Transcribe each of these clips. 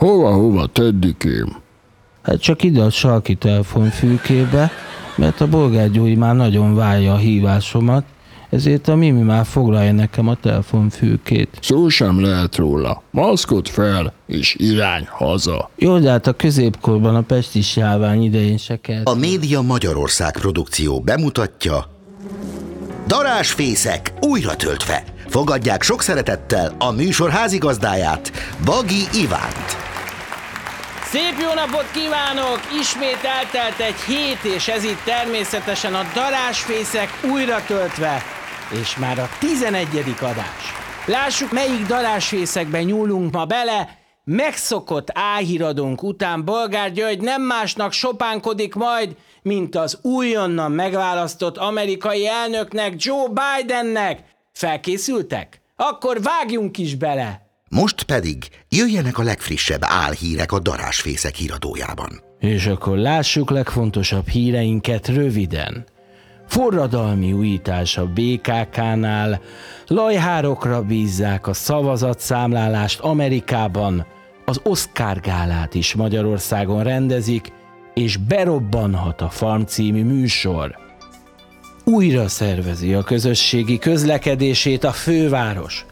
Hova, hova, teddikém? Hát csak ide a sarki telefonfülkébe, mert a bolgár Gyuri már nagyon várja a hívásomat, ezért a Mimi már foglalja nekem a telefonfülkét. Szó sem lehet róla. Maszkot fel, és irány haza. Jó, de hát a középkorban a pestis járvány idején se kell. A Média Magyarország produkció bemutatja Darásfészek újra töltve. Fogadják sok szeretettel a műsor házigazdáját, Bagi Ivánt. Szép jó napot kívánok! Ismét eltelt egy hét, és ez itt természetesen a darásfészek újra töltve, és már a 11. adás. Lássuk, melyik darásfészekben nyúlunk ma bele, megszokott áhíradónk után Bolgár György nem másnak sopánkodik majd, mint az újonnan megválasztott amerikai elnöknek, Joe Bidennek. Felkészültek? Akkor vágjunk is bele! Most pedig jöjjenek a legfrissebb álhírek a Darásfészek híradójában. És akkor lássuk legfontosabb híreinket röviden. Forradalmi újítás a BKK-nál, lajhárokra bízzák a szavazatszámlálást Amerikában, az Oscar gálát is Magyarországon rendezik, és berobbanhat a Farm című műsor. Újra szervezi a közösségi közlekedését a főváros.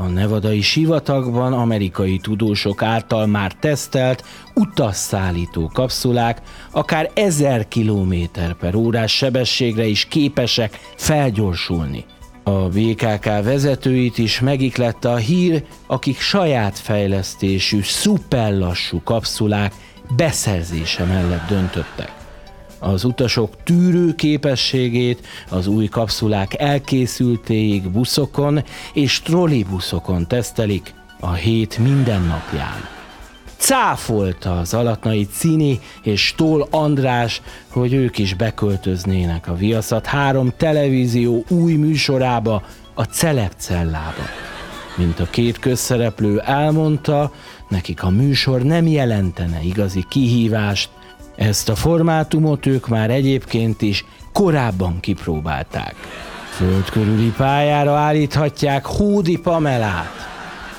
A nevadai sivatagban amerikai tudósok által már tesztelt utasszállító kapszulák akár 1000 km per órás sebességre is képesek felgyorsulni. A BKK vezetőit is megiklette a hír, akik saját fejlesztésű, szuperlassú kapszulák beszerzése mellett döntöttek. Az utasok tűrő képességét az új kapszulák elkészültéig buszokon és trollibuszokon tesztelik a hét minden napján. Cáfolta az alatnai Cini és Tól András, hogy ők is beköltöznének a Viaszat három televízió új műsorába, a Celepcellába. Mint a két közszereplő elmondta, nekik a műsor nem jelentene igazi kihívást, ezt a formátumot ők már egyébként is korábban kipróbálták. Földkörüli pályára állíthatják Hódi Pamelát.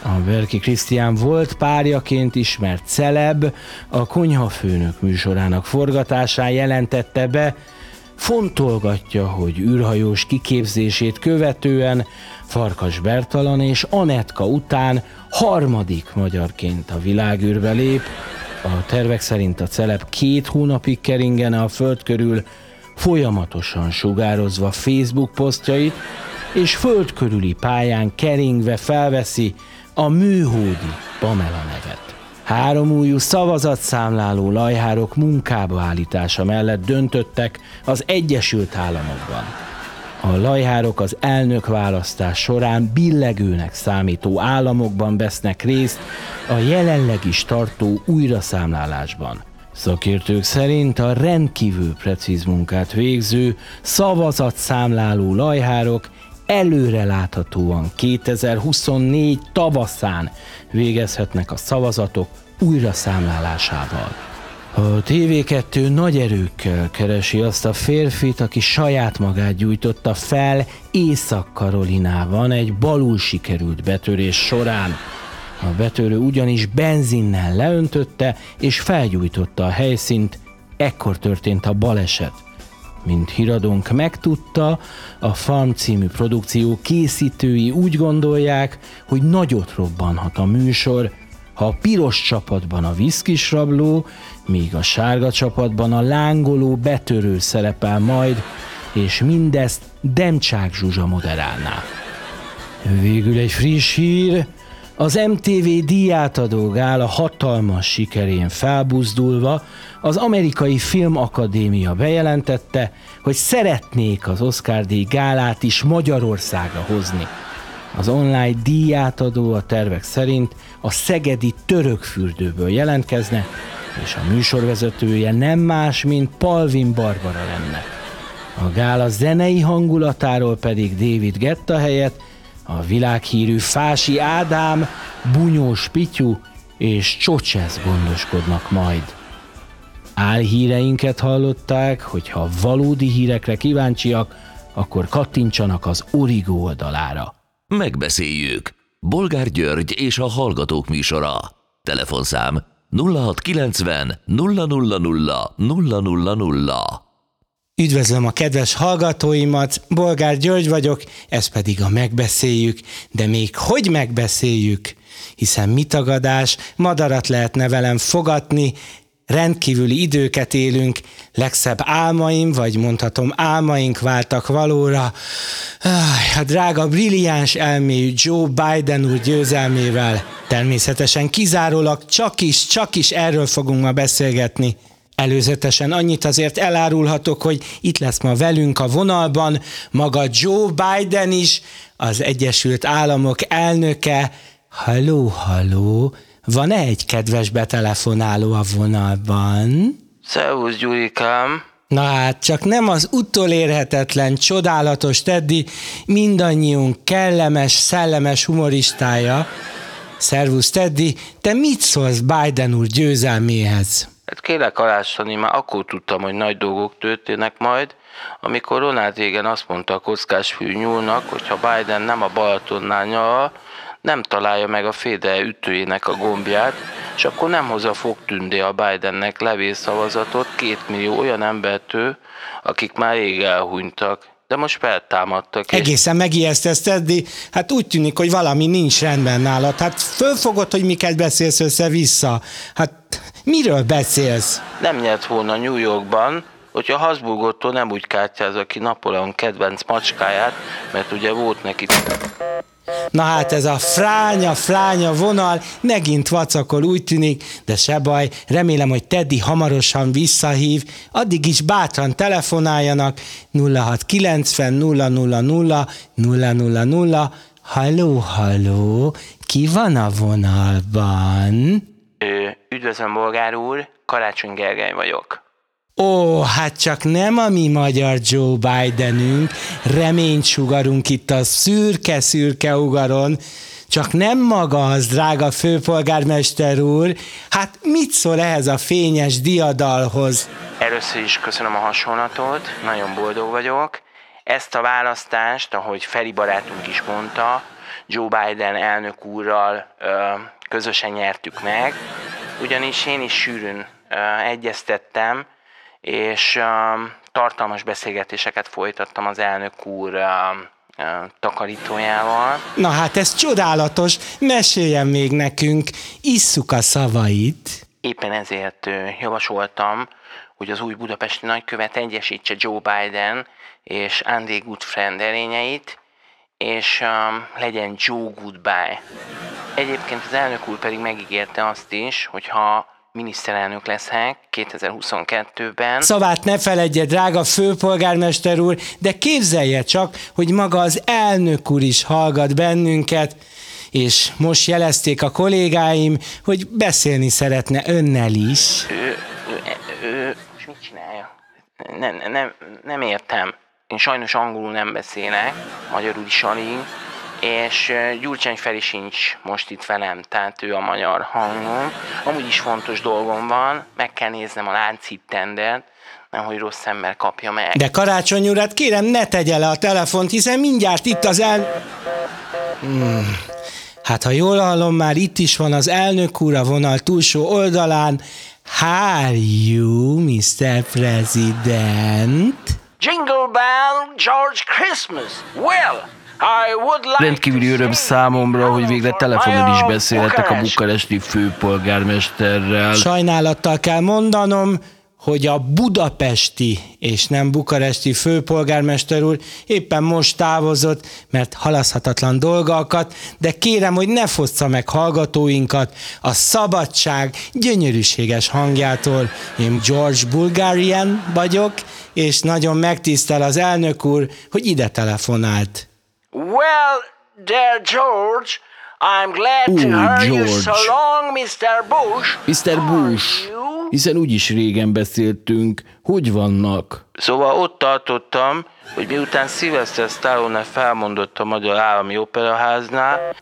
A Berki Krisztián volt párjaként ismert celeb, a konyhafőnök műsorának forgatásán jelentette be, fontolgatja, hogy űrhajós kiképzését követően Farkas Bertalan és Anetka után harmadik magyarként a világűrbe lép, a tervek szerint a celeb két hónapig keringene a föld körül, folyamatosan sugározva Facebook posztjait, és föld körüli pályán keringve felveszi a műhódi Pamela nevet. Három újú szavazatszámláló lajhárok munkába állítása mellett döntöttek az Egyesült Államokban. A lajhárok az elnökválasztás során billegőnek számító államokban vesznek részt a jelenleg is tartó újraszámlálásban. Szakértők szerint a rendkívül precíz munkát végző, szavazatszámláló lajhárok előre láthatóan 2024 tavaszán végezhetnek a szavazatok újraszámlálásával. A TV2 nagy erőkkel keresi azt a férfit, aki saját magát gyújtotta fel Észak-Karolinában egy balul sikerült betörés során. A betörő ugyanis benzinnel leöntötte és felgyújtotta a helyszínt, ekkor történt a baleset. Mint híradónk megtudta, a Farm című produkció készítői úgy gondolják, hogy nagyot robbanhat a műsor, ha a piros csapatban a viszkis rabló, míg a sárga csapatban a lángoló betörő szerepel majd, és mindezt Demcsák Zsuzsa moderálná. Végül egy friss hír, az MTV díjátadó gála hatalmas sikerén felbuzdulva az Amerikai Filmakadémia bejelentette, hogy szeretnék az Oscar díj gálát is Magyarországra hozni. Az online díjátadó a tervek szerint a szegedi törökfürdőből jelentkezne, és a műsorvezetője nem más, mint Palvin Barbara lenne. A gála zenei hangulatáról pedig David Getta helyett a világhírű Fási Ádám, Bunyós Pityú és Csocsesz gondoskodnak majd. Álhíreinket hallották, hogy ha valódi hírekre kíváncsiak, akkor kattintsanak az Origo oldalára. Megbeszéljük. Bolgár György és a Hallgatók műsora. Telefonszám 0690 000 000. Üdvözlöm a kedves hallgatóimat, Bolgár György vagyok, ez pedig a megbeszéljük, de még hogy megbeszéljük? Hiszen mi tagadás, madarat lehetne velem fogatni, rendkívüli időket élünk, legszebb álmaim, vagy mondhatom álmaink váltak valóra. A drága, brilliáns elméjű Joe Biden úr győzelmével természetesen kizárólag csak is, csak is erről fogunk ma beszélgetni. Előzetesen annyit azért elárulhatok, hogy itt lesz ma velünk a vonalban maga Joe Biden is, az Egyesült Államok elnöke. Halló, halló, van-e egy kedves betelefonáló a vonalban? Szervusz, Gyurikám! Na hát, csak nem az utolérhetetlen, csodálatos Teddy, mindannyiunk kellemes, szellemes humoristája. Szervusz, Teddy, te mit szólsz Biden úr győzelméhez? Hát kérlek alássani, már akkor tudtam, hogy nagy dolgok történnek majd, amikor Ronald régen azt mondta a kockás fű nyúlnak, hogy ha Biden nem a Balatonnál nyal, nem találja meg a féde ütőjének a gombját, és akkor nem hozza fogtündé a Bidennek levészavazatot két millió olyan embertől, akik már rég elhunytak. De most feltámadtak. És... Egészen megijesztesz, Teddy. Hát úgy tűnik, hogy valami nincs rendben nálad. Hát fölfogod, hogy miket beszélsz össze-vissza. Hát miről beszélsz? Nem nyert volna New Yorkban, hogyha Habsburgottól nem úgy kártyázza ki Napoleon kedvenc macskáját, mert ugye volt neki... Na hát ez a fránya, fránya vonal megint vacakol, úgy tűnik, de se baj, remélem, hogy Teddy hamarosan visszahív, addig is bátran telefonáljanak. 0690 000 000 Halló, halló, ki van a vonalban? Ö, üdvözlöm, bolgár úr, Karácsony Gergely vagyok. Ó, hát csak nem a mi magyar Joe Bidenünk, reményt sugarunk itt a szürke-szürke ugaron, csak nem maga az, drága főpolgármester úr. Hát mit szól ehhez a fényes diadalhoz? Először is köszönöm a hasonlatot, nagyon boldog vagyok. Ezt a választást, ahogy Feri barátunk is mondta, Joe Biden elnök úrral ö, közösen nyertük meg, ugyanis én is sűrűn ö, egyeztettem, és um, tartalmas beszélgetéseket folytattam az elnök úr um, uh, takarítójával. Na hát ez csodálatos, meséljen még nekünk, isszuk a szavait. Éppen ezért javasoltam, hogy az új budapesti nagykövet egyesítse Joe Biden és Andy Goodfriend erényeit, és um, legyen Joe Goodbye. Egyébként az elnök úr pedig megígérte azt is, hogy ha miniszterelnök leszek 2022-ben. Szavát ne feledje, drága főpolgármester úr, de képzelje csak, hogy maga az elnök úr is hallgat bennünket, és most jelezték a kollégáim, hogy beszélni szeretne önnel is. Ő, ő, ő most mit csinálja? Nem, nem, nem értem. Én sajnos angolul nem beszélek, magyarul is alig és Gyurcsány Feri sincs most itt velem, tehát ő a magyar hangom. Amúgy is fontos dolgom van, meg kell néznem a láncít tendert, nem, hogy rossz ember kapja meg. De Karácsony urat kérem, ne tegye le a telefont, hiszen mindjárt itt az el... Hmm. Hát ha jól hallom, már itt is van az elnök úr a vonal túlsó oldalán. How you, Mr. President? Jingle bell, George Christmas. Well, Rendkívüli öröm számomra, hogy végre telefonon is beszélhetek a bukaresti főpolgármesterrel. Sajnálattal kell mondanom, hogy a budapesti és nem bukaresti főpolgármester úr éppen most távozott, mert halaszhatatlan dolgokat, de kérem, hogy ne fossza meg hallgatóinkat a szabadság gyönyörűséges hangjától. Én George Bulgarian vagyok, és nagyon megtisztel az elnök úr, hogy ide telefonált. Well, dear George, I'm glad Ó, to hear you George. so long, Mr. Bush. Mr. Bush, hiszen úgyis régen beszéltünk, hogy vannak? Szóval ott tartottam, hogy miután Sylvester Stallone felmondott a Magyar Állami Operaháznál,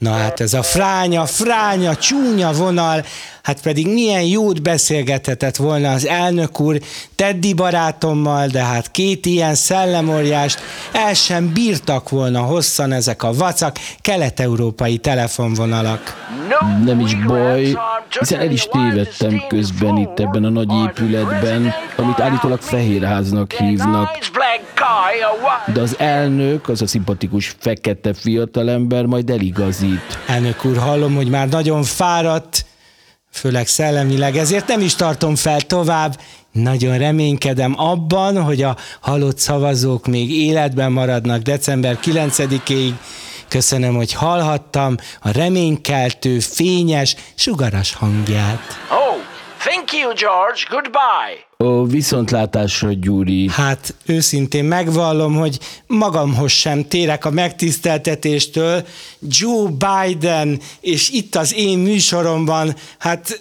Na hát ez a fránya, fránya, csúnya vonal, hát pedig milyen jót beszélgethetett volna az elnök úr Teddy barátommal, de hát két ilyen szellemorjást el sem bírtak volna hosszan ezek a vacak kelet-európai telefonvonalak. Nem is baj, Hiszen el is tévedtem közben itt ebben a nagy épületben, amit állítólag Fehérháznak hívnak. De az elnök, az a szimpatikus fekete fiatalember majd eligazít. Elnök úr, hallom, hogy már nagyon fáradt, főleg szellemileg, ezért nem is tartom fel tovább. Nagyon reménykedem abban, hogy a halott szavazók még életben maradnak december 9-ig. Köszönöm, hogy hallhattam a reménykeltő, fényes, sugaras hangját. Oh, thank you, George. Goodbye. Ó, viszontlátásra, Gyuri. Hát őszintén megvallom, hogy magamhoz sem térek a megtiszteltetéstől. Joe Biden, és itt az én műsoromban, hát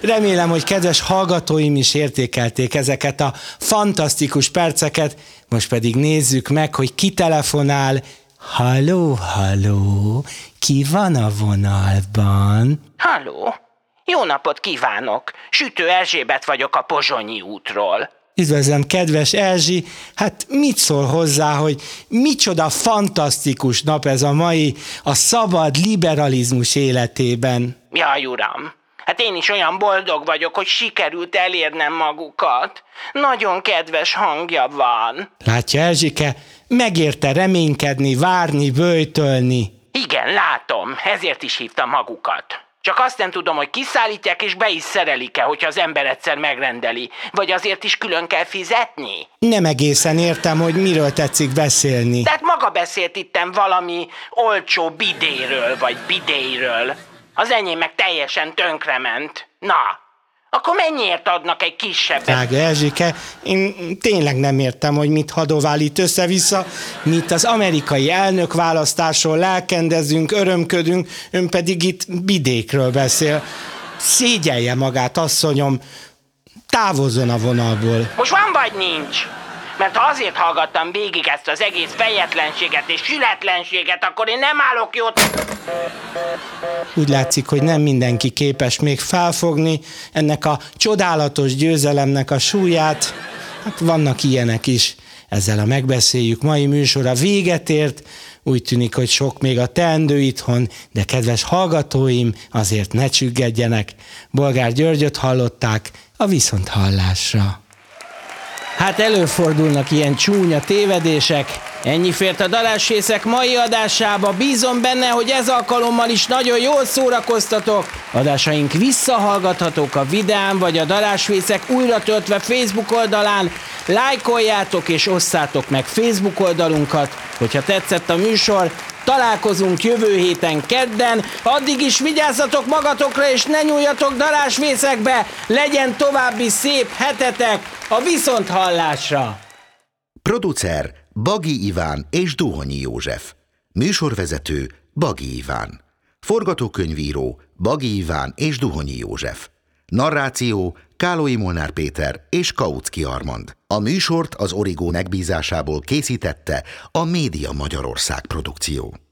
remélem, hogy kedves hallgatóim is értékelték ezeket a fantasztikus perceket. Most pedig nézzük meg, hogy ki telefonál. Halló, halló, ki van a vonalban? Halló. Jó napot kívánok! Sütő Erzsébet vagyok a Pozsonyi útról. Üdvözlöm, kedves Erzsi! Hát mit szól hozzá, hogy micsoda fantasztikus nap ez a mai a szabad liberalizmus életében? Jaj, uram! Hát én is olyan boldog vagyok, hogy sikerült elérnem magukat. Nagyon kedves hangja van. Látja, Erzsike, megérte reménykedni, várni, böjtölni. Igen, látom, ezért is hívtam magukat. Csak azt nem tudom, hogy kiszállítják és be is szerelik-e, hogyha az ember egyszer megrendeli. Vagy azért is külön kell fizetni? Nem egészen értem, hogy miről tetszik beszélni. Tehát maga beszélt itten valami olcsó bidéről, vagy bidéről. Az enyém meg teljesen tönkrement. Na, akkor mennyiért adnak egy kisebbet? Drága Erzsike, én tényleg nem értem, hogy mit hadovál itt össze-vissza, mit az amerikai elnök választásról lelkendezünk, örömködünk, ön pedig itt bidékről beszél. Szégyelje magát, asszonyom, távozzon a vonalból. Most van vagy nincs? Mert ha azért hallgattam végig ezt az egész fejetlenséget és sületlenséget, akkor én nem állok jót. Úgy látszik, hogy nem mindenki képes még felfogni ennek a csodálatos győzelemnek a súlyát. Hát vannak ilyenek is. Ezzel a megbeszéljük mai műsora véget ért. Úgy tűnik, hogy sok még a teendő itthon, de kedves hallgatóim, azért ne csüggedjenek. Bolgár Györgyöt hallották a viszonthallásra. Hát előfordulnak ilyen csúnya tévedések. Ennyi fért a darásfészek mai adásába. Bízom benne, hogy ez alkalommal is nagyon jól szórakoztatok. Adásaink visszahallgathatók a videán vagy a darásfészek újra töltve Facebook oldalán. Lájkoljátok és osszátok meg Facebook oldalunkat. Hogyha tetszett a műsor, Találkozunk jövő héten kedden, addig is vigyázzatok magatokra és ne nyúljatok darásvészekbe, legyen további szép hetetek a viszonthallásra! Producer Bagi Iván és Duhonyi József. Műsorvezető Bagi Iván. Forgatókönyvíró Bagi Iván és Duhonyi József. Narráció Kálói Molnár Péter és Kautsky Armand. A műsort az Origó megbízásából készítette a Média Magyarország produkció.